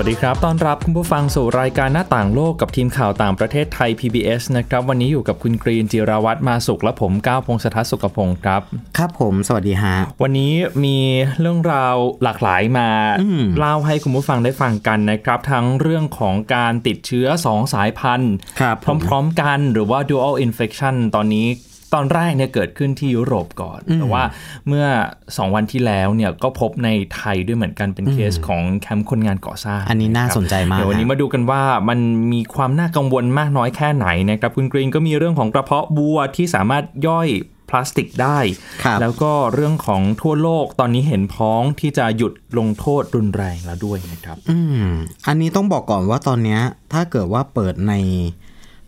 วัสดีครับ ต้อนรับคุณผู้ฟังสู่รายการหน้าต่างโลกกับทีมข่าวต่างประเทศไทย PBS นะครับ วันนี้อยู่กับคุณกรีนจิราวัตรมาสุขและผมก้าวพงศธรสุขพงศ์ครับ ครับผม สวัสดีฮะ วันนี้มีเรื่องราวหลากหลายมาอืมเล่าให้คุณผู้ฟังได้ฟังกันนะครับ ทั้งเรื่องของการติดเชื้อ 2 สายพันธุ์ครับพร้อมๆกันหรือว่า dual infection ตอนนี้ ตอนแรกเนี่ยเกิดขึ้นที่ยุโรปก่อน แต่ว่าเมื่อ 2 วันที่แล้วเนี่ยก็พบในไทยด้วยเหมือนกันเป็นเคสของแคมป์คนงานก่อสร้าง อันนี้น่าะครับสนใจมาก เดี๋ยววันนี้ฮะมาดูกันว่ามันมีความน่ากังวลมากน้อยแค่ไหนนะครับคุณกรีนก็มีเรื่องของกระเพาะบัวที่สามารถย่อยพลาสติกได้ครับแล้วก็เรื่องของทั่วโลกตอนนี้เห็นพ้องที่จะหยุดลงโทษรุนแรงแล้วด้วยนะครับ อืม อันนี้ต้องบอกก่อนว่าตอนเนี้ยถ้าเกิดว่าเปิดใน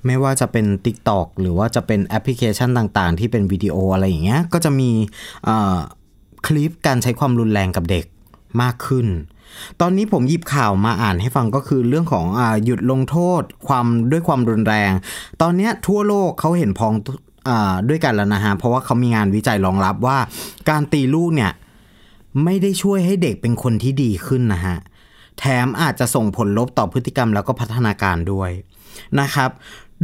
ไม่ว่าจะเป็น TikTok หรือว่าจะเป็นแอปพลิเคชันต่างๆ ที่เป็นวิดีโออะไรอย่างเงี้ย ก็จะมีคลิปการใช้ความรุนแรงกับเด็กมากขึ้น ตอนนี้ผมหยิบข่าวมาอ่านให้ฟังก็คือเรื่องของอหยุดลงโทษความด้วยความรุนแรง ตอนนี้ทั่วโลกเขาเห็นพ้องอด้วยกันแล้วนะฮะ เพราะว่าเขามีงานวิจัยรองรับว่า การตีลูกเนี่ยไม่ได้ช่วยให้เด็กเป็นคนที่ดีขึ้นนะฮะ แถมอาจจะส่งผลลบต่อพฤติกรรมแล้วก็พัฒนาการด้วยนะครับ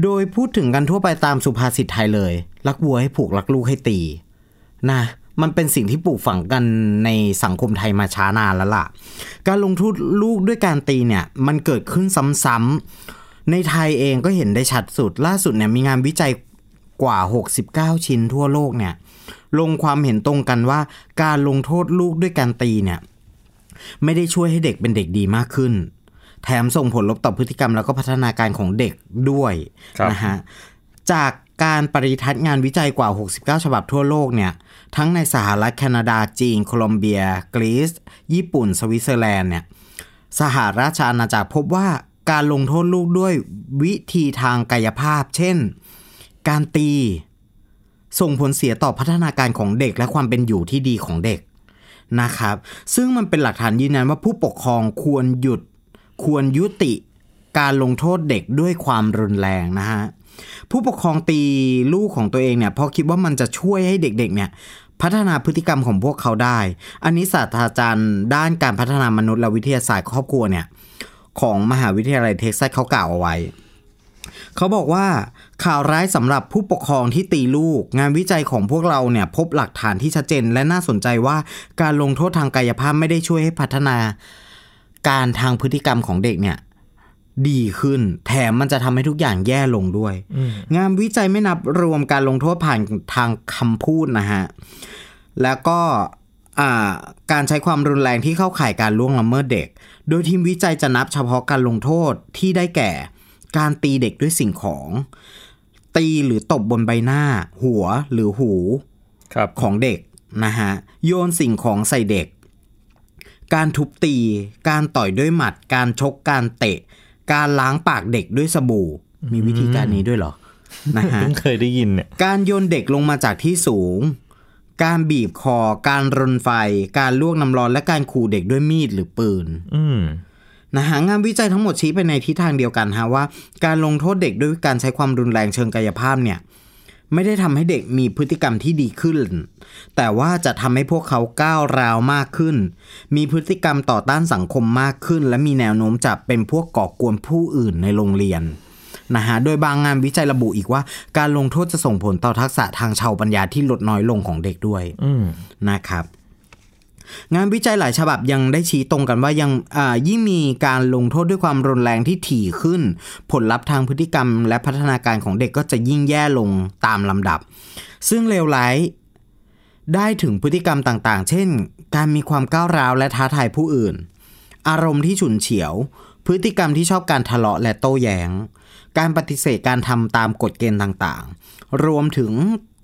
โดยพูดถึงกันทั่วไปตามสุภาษิตไทยเลย รักวัวให้ผูกรักลูกให้ตีนะมันเป็นสิ่งที่ปลูกฝังกันในสังคมไทยมาช้านานแล้วล่ะ การลงโทุนลูกด้วยการตีเนี่ย มันเกิดขึ้นซ้ำๆ ในไทยเองก็เห็นได้ชัดสุด ล่าสุดเนี่ยมีงานวิจัยกว่า 69 ชิ้นทั่วโลกเนี่ย ลงความเห็นตรงกันว่า การลงโทษลูกด้วยการตีเนี่ย ไม่ได้ช่วยให้เด็กเป็นเด็กดีมากขึ้น แถมส่งผลลบต่อพฤติกรรมแล้วก็พัฒนาการของเด็กด้วยครับนะฮะจากการปริทัศน์งานวิจัยกว่า 69 ฉบับทั่วโลกเนี่ย ทั้งในสหรัฐแคนาดา จีน โคลอมเบีย กรีซ ญี่ปุ่น สวิตเซอร์แลนด์เนี่ย สหราชอาณาจักรพบว่าการลงโทษลูกด้วยวิธีทางกายภาพ เช่น การตี ส่งผลเสียต่อพัฒนาการของเด็กและความเป็นอยู่ที่ดีของเด็กนะครับ ซึ่งมันเป็นหลักฐานยืนยันว่าผู้ปกครองควรหยุด ควรยุติการลงโทษเด็กด้วยความรุนแรงนะฮะผู้ปกครองตีลูกของตัวเองเนี่ยเพราะคิดว่ามันจะช่วยให้เด็กๆเนี่ยพัฒนาพฤติกรรมของพวกเขาได้ อันนี้ศาสตราจารย์ด้านการพัฒนามนุษย์และวิทยาศาสตร์ครอบครัวเนี่ยของมหาวิทยาลัยเท็กซัสเขากล่าวเอาไว้ เขาบอกว่าข่าวร้ายสำหรับผู้ปกครองที่ตีลูก งานวิจัยของพวกเราเนี่ยพบหลักฐานที่ชัดเจน และน่าสนใจว่าการลงโทษทางกายภาพไม่ได้ช่วยให้พัฒนา การทางพฤติกรรมของเด็กเนี่ยดีขึ้น แถมมันจะทำให้ทุกอย่างแย่ลงด้วย งานวิจัยไม่นับรวมการลงโทษผ่านทางคำพูดนะฮะ แล้วก็อ่าการใช้ความรุนแรงที่เข้าข่ายการล่วงละเมิดเด็ก โดยทีมวิจัยจะนับเฉพาะการลงโทษที่ได้แก่ การตีเด็กด้วยสิ่งของ ตีหรือตบบนใบหน้า หัวหรือหูครับของเด็กนะฮะ โยนสิ่งของใส่เด็ก การทุบตี การต่อยด้วยหมัด การชกการเตะ การล้างปากเด็กด้วยสบู่ มีวิธีการนี้ด้วยเหรอนะฮะเพิ่งเคยได้ยินเนี่ยการโยนเด็กลงมาจากที่สูง การบีบคอ การรนไฟ การลวกน้ำร้อนและการขู่เด็กด้วยมีดหรือปืน อืมนะฮะงานวิจัยทั้งหมดชี้ไปในทิศทางเดียวกันฮะว่า การลงโทษเด็กด้วยการใช้ความรุนแรงเชิงกายภาพเนี่ย ไม่ได้ทำให้เด็กมีพฤติกรรมที่ดีขึ้น แต่ว่าจะทำให้พวกเขาก้าวร้าวมากขึ้น มีพฤติกรรมต่อต้านสังคมมากขึ้น และมีแนวโน้มจะเป็นพวกก่อกวนผู้อื่นในโรงเรียนนะฮะ โดยบางงานวิจัยระบุอีกว่า การลงโทษจะส่งผลต่อทักษะทางชาวปัญญาที่ลดน้อยลงของเด็กด้วยอืมนะครับ งานวิจัยหลายฉบับยังได้ชี้ตรงกันว่ายังยิ่งมีการลงโทษด้วยความรุนแรงที่ถี่ขึ้น ผลลัพธ์ทางพฤติกรรม และพัฒนาการของเด็กก็จะยิ่งแย่ลงตามลำดับ ซึ่งเลวร้ายได้ถึงพฤติกรรมต่างๆ เช่น การมีความก้าวร้าวและท้าทายผู้อื่น อารมณ์ที่ฉุนเฉียว พฤติกรรมที่ชอบการทะเลาะและโต้แย้ง การปฏิเสธการทำตามกฎเกณฑ์ต่างๆ รวมถึง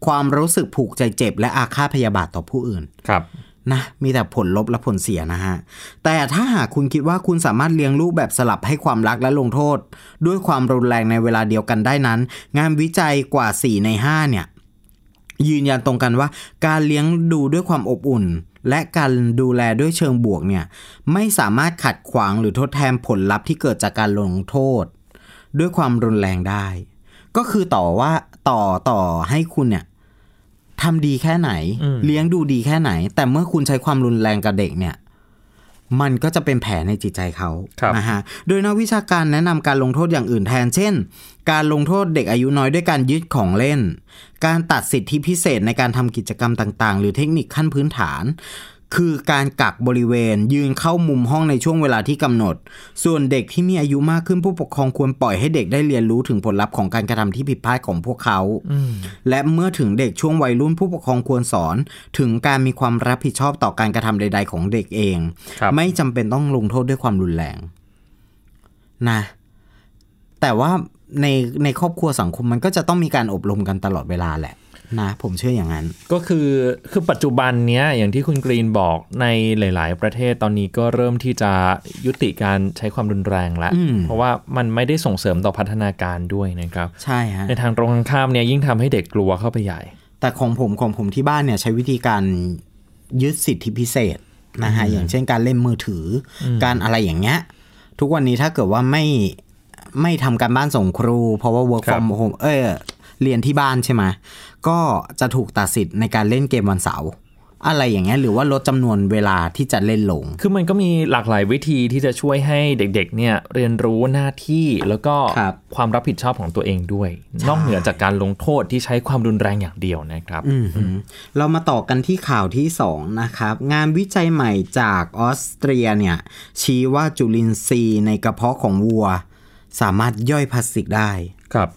ความรู้สึกผูกใจเจ็บ และอาฆาตพยาบาทต่อผู้อื่น ครับ นะมีแต่ผลลบและผลเสียนะฮะ แต่ถ้าหากคุณคิดว่าคุณสามารถเลี้ยงลูกแบบสลับให้ความรักและลงโทษ ด้วยความรุนแรงในเวลาเดียวกันได้นั้น งานวิจัยกว่า 4 ใน 5 เนี่ย ยืนยันตรงกันว่า การเลี้ยงดูด้วยความอบอุ่น และการดูแลด้วยเชิงบวกเนี่ยไม่สามารถขัดขวางหรือทดแทนผลลัพธ์ที่เกิดจากการลงโทษ ด้วยความรุนแรงได้ ก็คือต่อว่าต่อต่อให้คุณเนี่ย ทำดีแค่ไหน เลี้ยงดูดีแค่ไหน แต่เมื่อคุณใช้ความรุนแรงกับเด็กเนี่ย มันก็จะเป็นแผลในจิตใจเขาครับนะฮะโดยนักวิชาการแนะนำการลงโทษอย่างอื่นแทน เช่น การลงโทษเด็กอายุน้อยด้วยการยึดของเล่น การตัดสิทธิพิเศษในการทำกิจกรรมต่าง ๆ หรือเทคนิคขั้นพื้นฐาน คือการกักบริเวณ ยืนเข้ามุมห้องในช่วงเวลาที่กำหนด ส่วนเด็กที่มีอายุมากขึ้นผู้ปกครองควรปล่อยให้เด็กได้เรียนรู้ถึงผลลัพธ์ของการกระทำที่ผิดพลาดของพวกเขา และเมื่อถึงเด็กช่วงวัยรุ่นผู้ปกครองควรสอน ถึงการมีความรับผิดชอบต่อการกระทำใด ๆ ของเด็กเองครับไม่จำเป็นต้องลงโทษด้วยความรุนแรงนะ แต่ว่าในในครอบครัวสังคมมันก็จะต้องมีการอบรมกันตลอดเวลาแหละ นะผมเชื่ออย่างนั้น ก็คือคือปัจจุบันเนี้ยอย่างที่คุณกรีนบอกในหลาย ๆ ประเทศตอนนี้ก็เริ่มที่จะยุติการใช้ความรุนแรงแล้วอืมเพราะว่ามันไม่ได้ส่งเสริมต่อพัฒนาการด้วยนะครับ ใช่ฮะในทางตรงกันข้ามเนี่ยยิ่งทำให้เด็กกลัวเข้าไปใหญ่ แต่ของผมของผมที่บ้านเนี่ยใช้วิธีการยึดสิทธิพิเศษนะฮะอย่างเช่นการเล่นมือถืออการอะไรอย่างเงี้ยทุกวันนี้ถ้าเกิดว่าไม่ไม่ทำการบ้านส่งครู เพราะว่า work ครับ from home เออ เรียนที่บ้านใช่ไหมก็จะถูกตัดสิทธิ์ในการเล่นเกมวันเสาร์อะไรอย่างเงี้ยหรือว่าลดจำนวนเวลาที่จะเล่นลง คือมันก็มีหลากหลายวิธีที่จะช่วยให้เด็กๆ เนี่ยเรียนรู้หน้าที่แล้วก็ครับความรับผิดชอบของตัวเองด้วย นอกเหนือจากการลงโทษที่ใช้ความรุนแรงอย่างเดียวนะครับอืมฮึเรามาต่อกันที่ข่าวที่ 2 นะครับ งานวิจัยใหม่จากออสเตรียเนี่ย ชี้ว่าจุลินทรีย์ในกระเพาะของวัว สามารถย่อยพลาสติกได้ครับ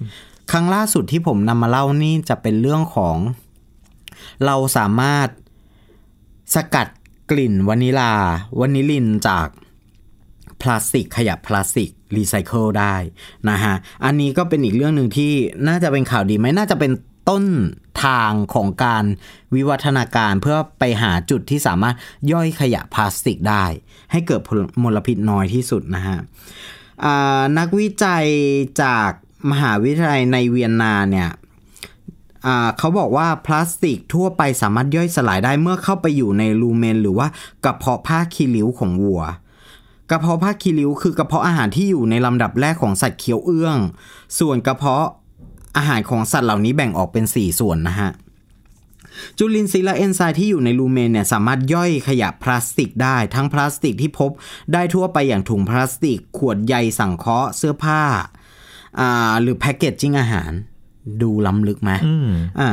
ครั้งล่าสุดที่ผมนำมาเล่านี่จะเป็นเรื่องของ เราสามารถสกัดกลิ่นวานิลลา vanillin จากพลาสติกขยะพลาสติกรีไซเคิลได้นะฮะ อันนี้ก็เป็นอีกเรื่องหนึ่งที่น่าจะเป็นข่าวดีไหมน่าจะเป็นต้นทางของการวิวัฒนาการเพื่อไปหาจุดที่สามารถย่อยขยะพลาสติกได้ ให้เกิดมลพิษน้อยที่สุดนะฮะนักวิจัยจาก มหาวิทยาลัยในเวียนนาเนี่ยเขาบอกว่าพลาสติกทั่วไปสามารถย่อยสลายได้เมื่อเข้าไปอยู่ในลูเมน หรือว่ากระเพาะผ้าคีริ้วของวัว กระเพาะผ้าขี้ริ้วคือกระเพาะอาหารที่อยู่ในลำดับแรกของสัตว์เคี้ยวเอื้อง ส่วนกระเพาะอาหารของสัตว์เหล่านี้แบ่งออกเป็น 4 ส่วนนะฮะจุลินทรีย์และเอนไซม์ที่อยู่ใน rumen เนี่ยสามารถย่อยขยะพลาสติกได้ ทั้งพลาสติกที่พบได้ทั่วไปอย่างถุงพลาสติก ขวดใยสังเคราะห์เสื้อผ้า อ่าหรือ packaging อาหาร ดูล้ำลึกไหมอืมอ่า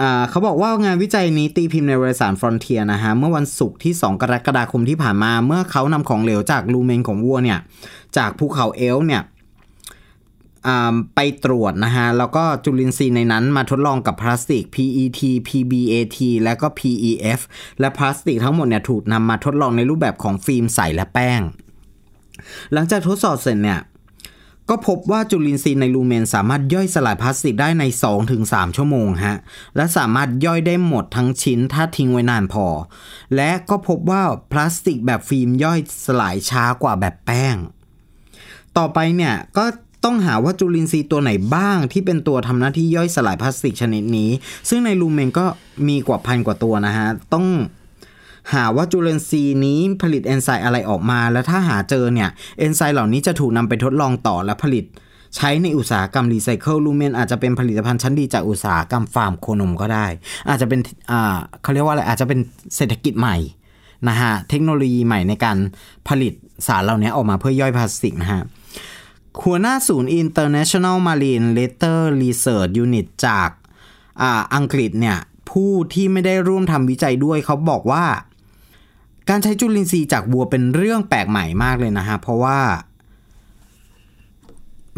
อ่าเขาบอกว่างานวิจัยนี้ตีพิมพ์ในวารสาร Frontier นะฮะ เมื่อวันศุกร์ที่ 2 กรกฎาคมที่ผ่านมา เมื่อเขานำของเหลวจาก rumen ของวัวเนี่ย จากภูเขาแอลป์เนี่ยอ่าไปตรวจนะฮะ แล้วก็จุลินทรีย์ในนั้นมาทดลองกับพลาสติก PET PBAT และก็ PEF และพลาสติกทั้งหมดเนี่ยถูกนำมาทดลองในรูปแบบของฟิล์มใสและแป้ง หลังจากทดสอบเสร็จเนี่ย ก็พบว่าจุลินทรีย์ใน rumen สามารถย่อยสลายพลาสติกได้ใน 2-3 ชั่วโมงฮะ และสามารถย่อยได้หมดทั้งชิ้นถ้าทิ้งไว้นานพอ และก็พบว่าพลาสติกแบบฟิล์มย่อยสลายช้ากว่าแบบแป้ง ต่อไปเนี่ยก็ต้องหาว่าจุลินทรีย์ตัวไหนบ้างที่เป็นตัวทำหน้าที่ย่อยสลายพลาสติกชนิดนี้ ซึ่งใน rumen ก็มีกว่าพันกว่าตัวนะฮะ ต้อง หาว่าจุลินทรีย์นี้ผลิตเอนไซม์อะไรออกมา แล้วถ้าหาเจอเนี่ยเอนไซม์เหล่านี้จะถูกนำไปทดลองต่อและผลิต ใช้ในอุตสาหกรรมรีไซเคิล rumen อาจจะเป็นผลิตภัณฑ์ชั้นดีจากอุตสาหกรรมฟาร์มโคนมก็ได้ อาจจะเป็นอ่าเขาเรียกว่าอะไรอาจจะเป็นเศรษฐกิจใหม่นะฮะเทคโนโลยีใหม่ในการผลิตสารเหล่านี้ออกมาเพื่อย่อยพลาสติกนะฮะหัวหน้าศูนย์ International Marine Litter Research Unit จากอาอังกฤษเนี่ยผู้ที่ไม่ได้ร่วมทำวิจัยด้วยเขาบอกว่า การใช้จุลินทรีย์จากวัวเป็นเรื่องแปลกใหม่มากเลยนะฮะ เพราะว่า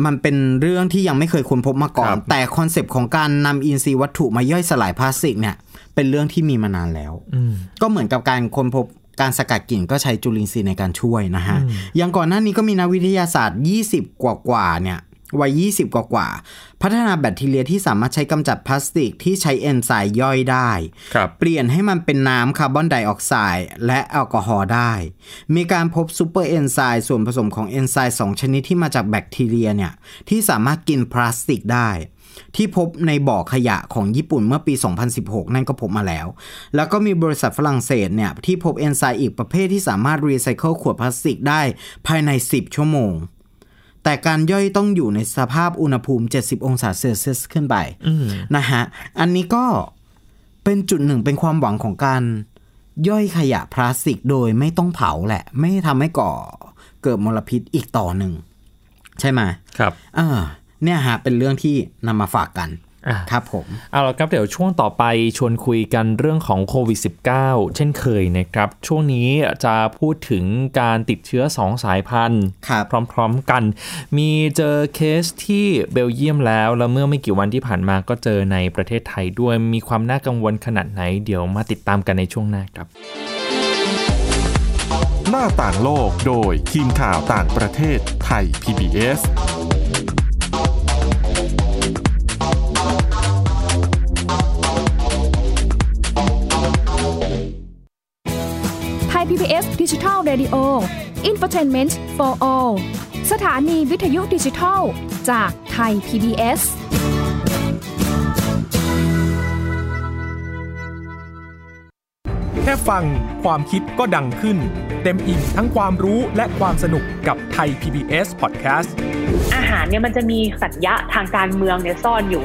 มันเป็นเรื่องที่ยังไม่เคยค้นพบมาก่อนครับแต่คอนเซปต์ของการนำอินทรีย์วัตถุมาย่อยสลายพลาสติกเนี่ย เป็นเรื่องที่มีมานานแล้วอืมก็เหมือนกับการค้นพบการสกัดกลิ่นก็ใช้จุลินทรีย์ในการช่วยนะฮะ อย่างก่อนหน้านี้ก็มีนักวิทยาศาสตร์ 20 กว่ากว่าๆเนี่ย วัย 20 กว่ากว่าๆพัฒนาแบคทีเรียที่สามารถใช้กำจัดพลาสติกที่ใช้เอนไซม์ย่อยได้ครับเปลี่ยนให้มันเป็นน้ำคาร์บอนไดออกไซด์และแอลกอฮอล์ได้ มีการพบ super enzyme ส่วนผสมของเอนไซม์สองชนิดที่มาจากแบคทีเรียเนี่ยที่สามารถกินพลาสติกได้ ที่พบในบ่อขยะของญี่ปุ่นเมื่อปี 2016 นั่นก็พบมาแล้ว แล้วก็มีบริษัทฝรั่งเศสเนี่ยที่พบเอนไซม์อีกประเภทที่สามารถรีไซเคิลขวดพลาสติกได้ภายใน 10 ชั่วโมง แต่การย่อยต้องอยู่ในสภาพอุณหภูมิ 70 องศาเซลเซียสขึ้นไปนะฮะ อันนี้ก็เป็นจุดหนึ่งเป็นความหวังของการย่อยขยะพลาสติกโดยไม่ต้องเผาแหละ ไม่ทำให้ก่อเกิดมลพิษอีกต่อหนึ่ง ใช่ไหมครับอ่าเนี่ยฮะ เป็นเรื่องที่นำมาฝากกันอะ ครับผมเอาละครับเดี๋ยวช่วงต่อไปชวนคุยกันเรื่องของโควิด -19 เช่นเคยนะครับ ช่วงนี้จะพูดถึงการติดเชื้อ 2 สายพันธุ์ครับพร้อมๆกัน มีเจอเคสที่เบลเยียมแล้ว แล้วเมื่อไม่กี่วันที่ผ่านมาก็เจอในประเทศไทยด้วยมีความน่ากังวลขนาดไหน เดี๋ยวมาติดตามกันในช่วงหน้าครับ หน้าต่างโลกโดยทีมข่าวต่างประเทศไทย PBS ดิจิทัล Radio Infotainment for All สถานีวิทยุดิจิทัล จากไทย PBS แค่ฟังความคิดก็ดังขึ้น เต็มอิ่มทั้งความรู้และความสนุกกับไทย PBS Podcast อาหารเนี่ยมันจะมีสัญญะทางการเมืองเนี่ยซ่อนอยู่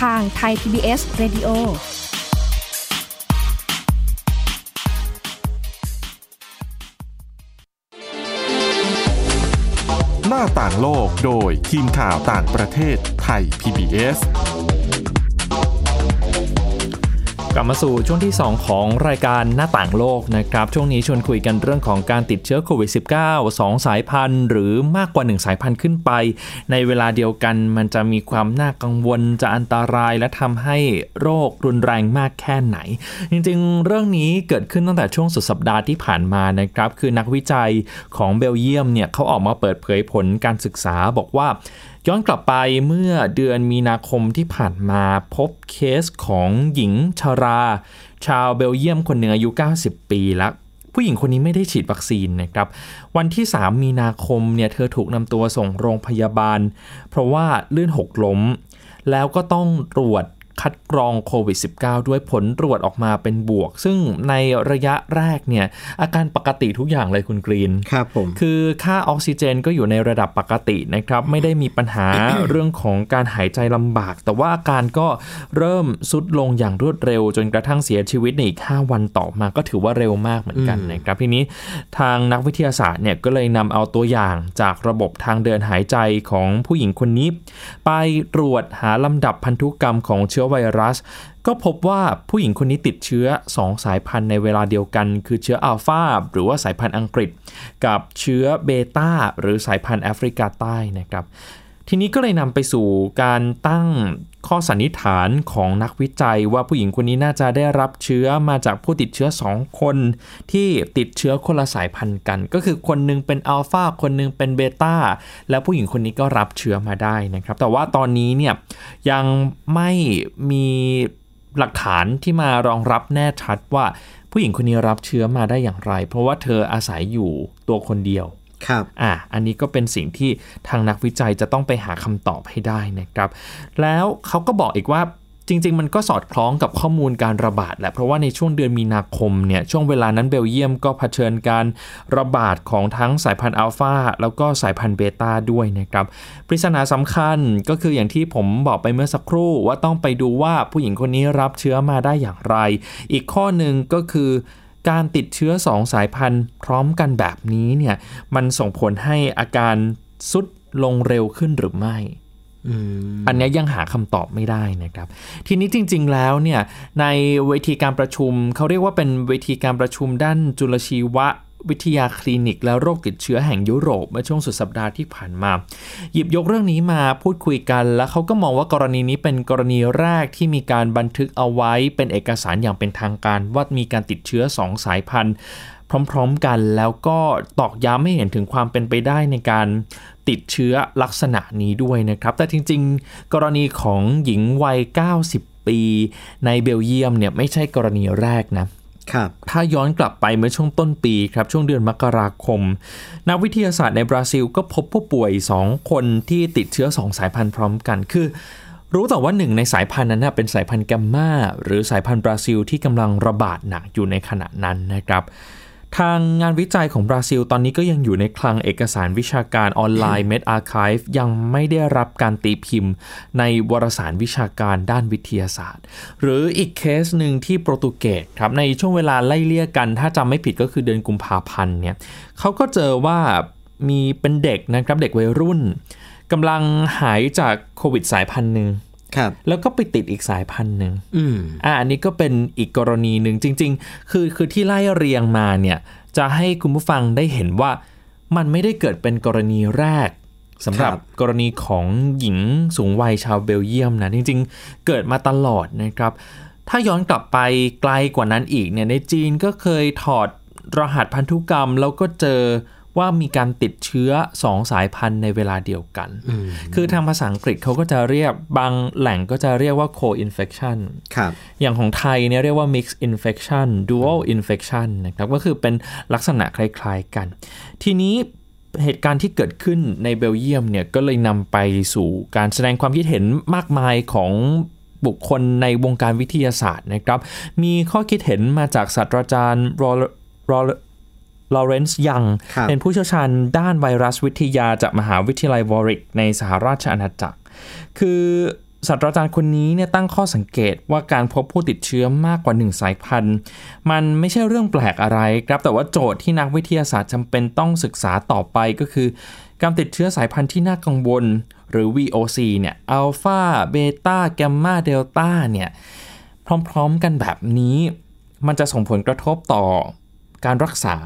ทางไทย PBS Radio หน้าต่างโลกโดยทีมข่าวต่างประเทศไทย PBS ลับมาสู่ช่วงที่ 2 ของรายการหน้าต่างโลกนะครับ ช่วงนี้ชวนคุยกันเรื่องของการติดเชื้อโควิด -19 2 สายพันธุ์ หรือมากกว่า 1 สายพันธุ์ขึ้นไป ในเวลาเดียวกันมันจะมีความน่ากังวลจะอันตรายและทำให้โรครุนแรงมากแค่ไหน จริงๆ เรื่องนี้เกิดขึ้นตั้งแต่ช่วงสุดสัปดาห์ที่ผ่านมานะครับ คือนักวิจัยของเบลเยียมเนี่ยเขาออกมาเปิดเผยผลการศึกษาบอกว่า ย้อนกลับไปเมื่อเดือนมีนาคมที่ผ่านมาพบเคสของหญิงชารา ชาวเบลเยียมคนหนึ่งอายุ 90 ปีแล้ว ผู้หญิงคนนี้ไม่ได้ฉีดวัคซีนนะครับ วันที่ 3 มีนาคมเนี่ยเธอถูกนำตัวส่งโรงพยาบาล เพราะว่าลื่นหกล้ม แล้วก็ต้องตรวจ คัดกรองโควิด -19 ด้วยผลตรวจออกมาเป็นบวก ซึ่งในระยะแรกเนี่ยอาการปกติทุกอย่างเลยคุณกรีนครับผมคือค่าออกซิเจนก็อยู่ในระดับปกตินะครับ ไม่ได้มีปัญหาเรื่องของการหายใจลำบาก แต่ว่าอาการก็เริ่มสุดลงอย่างรวดเร็ว จนกระทั่งเสียชีวิตในอีก 5 วันต่อมาก็ถือว่าเร็วมากเหมือนกันนะครับทีนี้ทางนักวิทยาศาสตร์เนี่ยก็เลยนำเอาตัวอย่างจากระบบทางเดินหายใจของผู้หญิงคนนี้ ไปตรวจหาลำดับพันธุกรรมของเชื้อไวรัส ก็พบว่าผู้หญิงคนนี้ติดเชื้อ 2 สายพันธุ์ในเวลาเดียวกัน คือเชื้ออัลฟาหรือว่าสายพันธุ์อังกฤษ กับเชื้อเบต้าหรือสายพันธุ์แอฟริกาใต้นะครับ ทีนี้ก็เลยนำไปสู่การตั้งข้อสันนิษฐานของนักวิจัยว่าผู้หญิงคนนี้น่าจะได้รับเชื้อมาจากผู้ติดเชื้อ 2 คน ที่ติดเชื้อคนละสายพันธุ์กัน ก็คือคนหนึงเป็นอัลฟาคนหนึงเป็นเบต้าแล้วผู้หญิงคนนี้ก็รับเชื้อมาได้นะครับ แต่ว่าตอนนี้เนี่ยยังไม่มีหลักฐานที่มารองรับแน่ชัดว่าผู้หญิงคนนี้รับเชื้อมาได้อย่างไร เพราะว่าเธออาศัยอยู่ตัวคนเดียว ครับอะอันนี้ก็เป็นสิ่งที่ทางนักวิจัยจะต้องไปหาคำตอบให้ได้นะครับ แล้วเขาก็บอกอีกว่าจริง ๆ มันก็สอดคล้องกับข้อมูลการระบาดแหละ เพราะว่าในช่วงเดือนมีนาคมเนี่ย ช่วงเวลานั้นเบลเยียมก็เผชิญการระบาดของทั้งสายพันธุ์อัลฟาแล้วก็สายพันธุ์เบต้าด้วยนะครับ ปริศนาสำคัญก็คืออย่างที่ผมบอกไปเมื่อสักครู่ว่าต้องไปดูว่าผู้หญิงคนนี้รับเชื้อมาได้อย่างไร อีกข้อหนึ่งก็คือ การติดเชื้อ 2 สายพันธุ์พร้อมกันแบบนี้เนี่ยมันส่งผลให้อาการสุดลงเร็วขึ้นหรือไม่อันนี้ยังหาคำตอบไม่ได้นะครับ ทีนี้จริง ๆ แล้วเนี่ยในเวทีการประชุมเขาเรียกว่าเป็นเวทีการประชุมด้านจุลชีว วิทยาคลินิกและโรคติดเชื้อแห่งยุโรปเมื่อช่วงสุดสัปดาห์ที่ผ่านมา หยิบยกเรื่องนี้มาพูดคุยกัน แล้วเขาก็มองว่ากรณีนี้เป็นกรณีแรกที่มีการบันทึกเอาไว้เป็นเอกสารอย่างเป็นทางการว่ามีการติดเชื้อ 2 สายพันธุ์ พร้อมๆกันแล้วก็ตอกย้ำให้เห็นถึงความเป็นไปได้ในการติดเชื้อลักษณะนี้ด้วยนะครับ แต่จริง ๆ กรณีของหญิงวัย 90 ปี ในเบลเยียมเนี่ยไม่ใช่กรณีแรกนะ ถ้าย้อนกลับไปเมื่อช่วงต้นปีครับช่วงเดือนมกราคม นักวิทยาศาสตร์ในบราซิลก็พบผู้ป่วย 2 คนที่ติดเชื้อ 2 สายพันธุ์พร้อมกัน คือ รู้แต่ว่าหนึ่งในสายพันธุ์นั้นเป็นสายพันธุ์แกมมาหรือสายพันธุ์บราซิลที่กำลังระบาดหนักอยู่ในขณะนั้นนะครับ ทางงานวิจัยของบราซิลตอนนี้ก็ยังอยู่ในคลังเอกสารวิชาการออนไลน์ Med Archive ยังไม่ได้รับการตีพิมพ์ ในวารสารวิชาการด้านวิทยาศาสตร์ หรืออีกเคสหนึ่งที่โปรตุเกสครับในช่วงเวลาไล่เลี่ยกัน ถ้าจำไม่ผิดก็คือเดือนกุมภาพันธ์เนี่ยเขาก็เจอว่ามีเป็นเด็กนะครับเด็กวัยรุ่นกำลังหายจากโควิดสายพันธุ์หนึ่ง ครับแล้วก็ไปติดอีกสายพันธุ์หนึ่งอืมอ่าอันนี้ก็เป็นอีกกรณีหนึ่งจริง ๆ คือคือที่ไล่เรียงมาเนี่ยจะให้คุณผู้ฟังได้เห็นว่ามันไม่ได้เกิดเป็นกรณีแรกสำหรับครับกรณีของหญิงสูงวัยชาวเบลเยียมนะจริง ๆ เกิดมาตลอดนะครับ ถ้าย้อนกลับไปไกลกว่านั้นอีกเนี่ยในจีนก็เคยถอดรหัสพันธุกรรมแล้วก็เจอ ว่ามีการติดเชื้อ2สายพันธุ์ในเวลาเดียวกัน คือทางภาษาอังกฤษเขาก็จะเรียกบางแหล่งก็จะเรียกว่า co-infection ครับอย่างของไทยเนี่ยเรียกว่า mix infection dual infection นะครับก็คือเป็นลักษณะคล้ายๆกัน ทีนี้เหตุการณ์ที่เกิดขึ้นในเบลเยียมเนี่ยก็เลยนำไปสู่การแสดงความคิดเห็นมากมายของบุคคลในวงการวิทยาศาสตร์นะครับ มีข้อคิดเห็นมาจากศาสตราจารย์รอรอ ลอเรนซ์ยังครับเป็นผู้เชี่ยวชาญด้านไวรัสวิทยาจากมหาวิทยาลัยวอริกในสหราชอาณาจักร คือศาสตราจารย์คนนี้เนี่ยตั้งข้อสังเกตว่าการพบผู้ติดเชื้อมากกว่าหนึ่งสายพันธุ์ มันไม่ใช่เรื่องแปลกอะไรครับ แต่ว่าโจทย์ที่นักวิทยาศาสตร์จำเป็นต้องศึกษาต่อไปก็คือ การติดเชื้อสายพันธุ์ที่น่ากังวล หรือ VOC เนี่ยอัลฟาเบต้าแกมมาเดลต้าเนี่ยพร้อมๆกันแบบนี้ มันจะส่งผลกระทบต่อการรักษา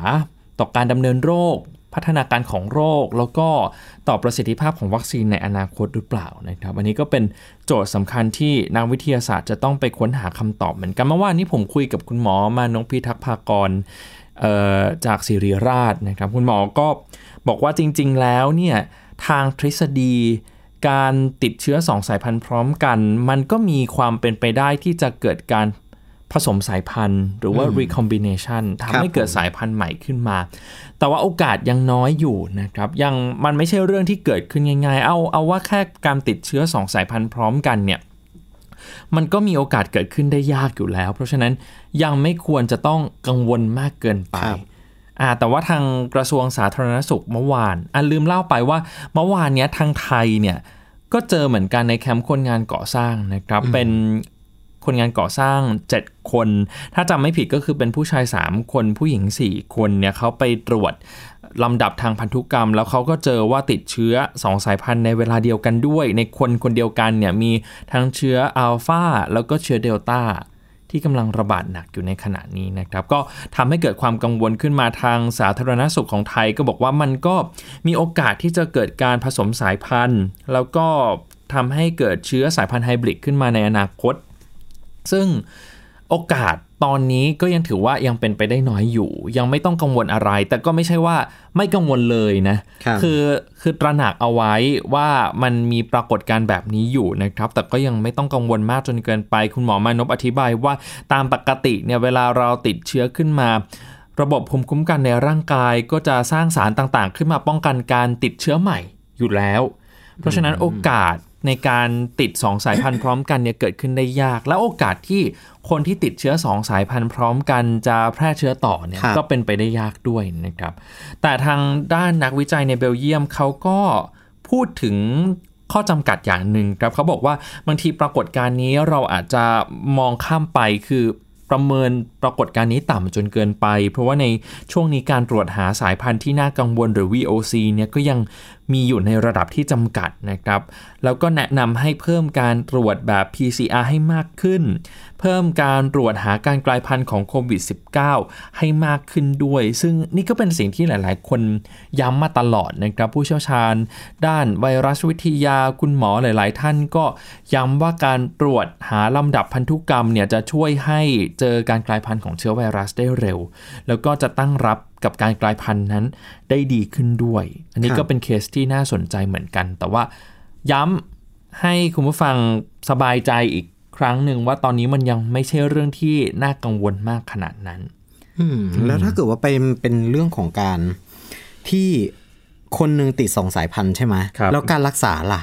ต่อการดำเนินโรค พัฒนาการของโรค แล้วก็ต่อประสิทธิภาพของวัคซีนในอนาคตหรือเปล่านะครับอันนี้ก็เป็นโจทย์สำคัญที่นักวิทยาศาสตร์จะต้องไปค้นหาคำตอบเหมือนกันเมื่อวานนี้ผมคุยกับคุณหมอมานงพิทักษ์ภากรจากศิริราชนะครับคุณหมอก็บอกว่าจริง ๆ แล้วเนี่ยทางทฤษฎีการติดเชื้อ 2 สายพันธุ์พร้อมกัน มันก็มีความเป็นไปได้ที่จะเกิดการ ผสมสายพันธุ์หรือว่าอืม recombination ครัทำบให้เกิดผมสายพันธุ์ใหม่ขึ้นมา แต่ว่าโอกาสยังน้อยอยู่นะครับ ยังมันไม่ใช่เรื่องที่เกิดขึ้นง่ายๆ เอาเอาว่าแค่การติดเชื้อ 2 สายพันธุ์พร้อมกันเนี่ย มันก็มีโอกาสเกิดขึ้นได้ยากอยู่แล้ว เพราะฉะนั้นยังไม่ควรจะต้องกังวลมากเกินไปอ่าแต่ว่าทางกระทรวงสาธารณสุขเมื่อวานอะลืมเล่าไปว่าเมื่อวานเนี้ยทางไทยเนี่ยก็เจอเหมือนกันในแคมป์คนงานก่อสร้างนะครับ เป็น คนงานก่อสร้าง 7 คน ถ้าจำไม่ผิดก็คือเป็นผู้ชาย 3 คนผู้หญิง 4 คนเนี่ยเขาไปตรวจลำดับทางพันธุกรรม แล้วเขาก็เจอว่าติดเชื้อ 2 สายพันธุ์ในเวลาเดียวกันด้วย ในคนคนเดียวกันเนี่ยมีทั้งเชื้ออัลฟาแล้วก็เชื้อเดลต้าที่กำลังระบาดหนักอยู่ในขณะนี้นะครับ ก็ทำให้เกิดความกังวลขึ้นมาทางสาธารณสุขของไทย ก็บอกว่ามันก็มีโอกาสที่จะเกิดการผสมสายพันธุ์ แล้วก็ทำให้เกิดเชื้อสายพันธุ์ไฮบริดขึ้นมาในอนาคต ซึ่งโอกาสตอนนี้ก็ยังถือว่ายังเป็นไปได้น้อยอยู่ ยังไม่ต้องกังวลอะไร แต่ก็ไม่ใช่ว่าไม่กังวลเลยนะคือคือตระหนักเอาไว้ว่ามันมีปรากฏการณ์แบบนี้อยู่นะครับ แต่ก็ยังไม่ต้องกังวลมากจนเกินไป คุณหมอมานพอธิบายว่าตามปกติเนี่ยเวลาเราติดเชื้อขึ้นมา ระบบภูมิคุ้มกันในร่างกายก็จะสร้างสารต่างๆ ขึ้นมาป้องกันการติดเชื้อใหม่อยู่แล้ว เพราะฉะนั้นโอกาส ในการติด 2 สายพันธุ์พร้อมกันเนี่ยเกิดขึ้นได้ยาก และโอกาสที่คนที่ติดเชื้อ 2 สายพันธุ์พร้อมกันจะแพร่เชื้อต่อเนี่ยก็เป็นไปได้ยากด้วยนะครับ แต่ทางด้านนักวิจัยในเบลเยียมเขาก็พูดถึงข้อจำกัดอย่างหนึ่งครับเขาบอกว่าบางทีปรากฏการณ์นี้เราอาจจะมองข้ามไปคือ ประเมินปรากฏการณ์นี้ต่ำจนเกินไป เพราะว่าในช่วงนี้การตรวจหาสายพันธุ์ที่น่ากังวลหรือ VOC เนี่ยก็ยังมีอยู่ในระดับที่จำกัดนะครับ แล้วก็แนะนำให้เพิ่มการตรวจแบบ PCR ให้มากขึ้น เพิ่มการตรวจหาการกลายพันธุ์ของโควิด -19 ให้มากขึ้นด้วย ซึ่งนี่ก็เป็นสิ่งที่หลาย ๆ คนย้ำมาตลอดนะครับ ผู้เชี่ยวชาญ ด้านไวรัสวิทยาคุณหมอหลาย ๆ ท่านก็ย้ำว่าการตรวจหาลำดับพันธุกรรมเนี่ยจะช่วยให้เจอการกลายพันธุ์ของเชื้อไวรัสได้เร็ว แล้วก็จะตั้งรับกับการกลายพันธุ์นั้นได้ดีขึ้นด้วย อันนี้ก็เป็นเคสที่น่าสนใจเหมือนกัน แต่ว่าย้ำให้คุณผู้ฟังสบายใจอีก ครั้งหนึ่งว่าตอนนี้มันยังไม่ใช่เรื่องที่น่ากังวลมากขนาดนั้นอืมแล้วถ้าเกิดว่าเป็นเป็นเรื่องของการที่คนหนึ่งติดสองสายพันธุ์ใช่ไหมแล้วการรักษาล่ะ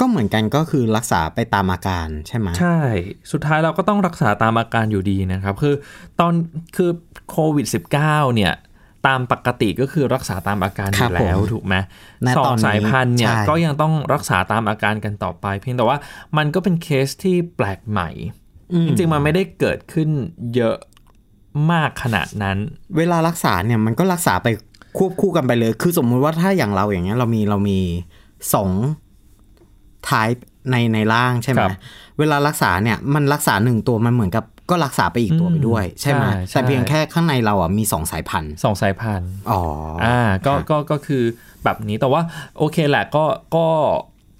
ก็เหมือนกันก็คือรักษาไปตามอาการใช่ไหมใช่ สุดท้ายเราก็ต้องรักษาตามอาการอยู่ดีนะครับ คือตอนคือโควิด -19 เนี่ย ตามปกติก็คือรักษาตามอาการอยู่แล้วถูกไหมสองสายพันธุ์เนี่ยก็ยังต้องรักษาตามอาการกันต่อไป เพียงแต่ว่ามันก็เป็นเคสที่แปลกใหม่ จริงๆมันไม่ได้เกิดขึ้นเยอะมากขนาดนั้น เวลารักษาเนี่ยมันก็รักษาไปควบคู่กันไปเลย คือสมมุติว่าถ้าอย่างเราอย่างเงี้ยเรามีเรามีสองทายในในร่างใช่ไหมเวลารักษาเนี่ยมันรักษาหนึ่งตัวมันเหมือนกับ ก็รักษาไปอีกตัวไปด้วย ใช่ไหมแต่เพียงแค่ข้างในเราอะมีสองสายพันธุ์สองสายพันธุ์อ๋ออ่าก็ก็ก็คือแบบนี้แต่ว่าโอเคแหละก็ก็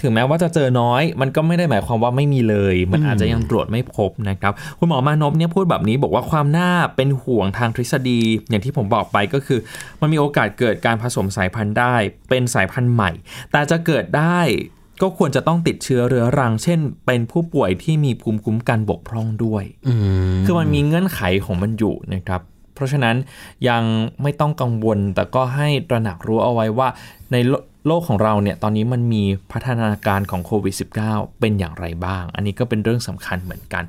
ถึงแม้ว่าจะเจอน้อย มันก็ไม่ได้หมายความว่าไม่มีเลย มันอาจจะยังตรวจไม่พบนะครับ คุณหมอมานพเนี่ยพูดแบบนี้บอกว่าความน่าเป็นห่วงทางทฤษฎี อย่างที่ผมบอกไปก็คือ มันมีโอกาสเกิดการผสมสายพันธุ์ได้ เป็นสายพันธุ์ใหม่ แต่จะเกิดได้ ก็ควรจะต้องติดเชื้อเรื้อรัง เช่น เป็นผู้ป่วยที่มีภูมิคุ้มกันบกพร่องด้วยคือมันมีเงื่อนไขของมันอยู่นะครับ เพราะฉะนั้นยังไม่ต้องกังวลแต่ก็ให้ตระหนักรู้เอาไว้ว่าในโลกของเราเนี่ยตอนนี้มันมีพัฒนาการของโควิด -19 เป็นอย่างไรบ้าง อันนี้ก็เป็นเรื่องสำคัญเหมือนกัน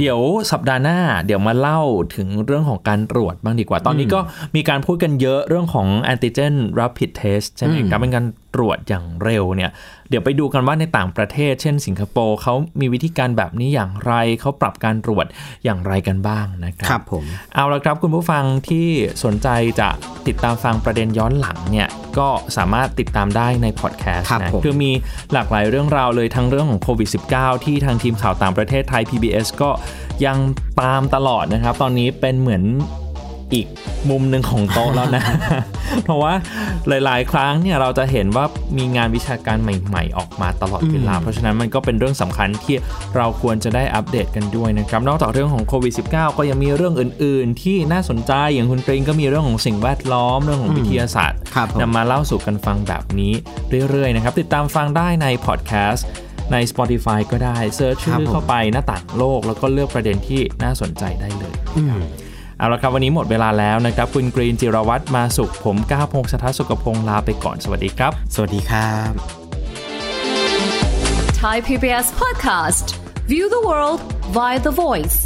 เดี๋ยวสัปดาห์หน้าเดี๋ยวมาเล่าถึงเรื่องของการตรวจบ้างดีกว่า ตอนนี้ก็มีการพูดกันเยอะเรื่องของ antigen rapid test ใช่ไหมครับเป็นการตรวจอย่างเร็วเนี่ยเดี๋ยวไปดูกันว่าในต่างประเทศ เช่น สิงคโปร์เขามีวิธีการแบบนี้อย่างไรเขาปรับการตรวจอย่างไรกันบ้างนะครับครับผมเอาละครับคุณผู้ฟังที่สนใจจะติดตามฟังประเด็นย้อนหลังเนี่ยก็สามารถติดตามได้ในพอดแคสต์นะคือมีหลากหลายเรื่องราวเลยทั้งเรื่องของโควิด -19 ที่ทางทีมข่าวต่างประเทศไทย PBS ก็ยังตามตลอดนะครับ ตอนนี้เป็นเหมือน อีกมุมหนึ่งของโต๊ะแล้วนะ เพราะว่าหลาย ๆ ครั้งเนี่ยเราจะเห็นว่ามีงานวิชาการใหม่ ๆ ออกมาตลอดเวลา เพราะฉะนั้นมันก็เป็นเรื่องสำคัญที่เราควรจะได้อัปเดตกันด้วยนะครับ นอกจากเรื่องของโควิด -19 ก็ยังมีเรื่องอื่น ๆ ที่น่าสนใจอย่างคุณกรีนก็มีเรื่องของสิ่งแวดล้อมเรื่องของวิทยาศาสตร์นำมาเล่าสู่กันฟังแบบนี้เรื่อย ๆ นะครับ ติดตามฟังได้ในพอดแคสต์ใน Spotify ก็ได้ search ชื่อเข้าไปหน้าต่างโลก แล้วก็เลือกประเด็นที่น่าสนใจได้เลย เอาละครับวันนี้หมดเวลาแล้วนะครับ คุณกรีนจิรวัตรมาสุข ผมก้าวพงศธรสุขพงศ์ลาไปก่อนสวัสดีครับ สวัสดีครับ Thai PBS Podcast View the world via the voice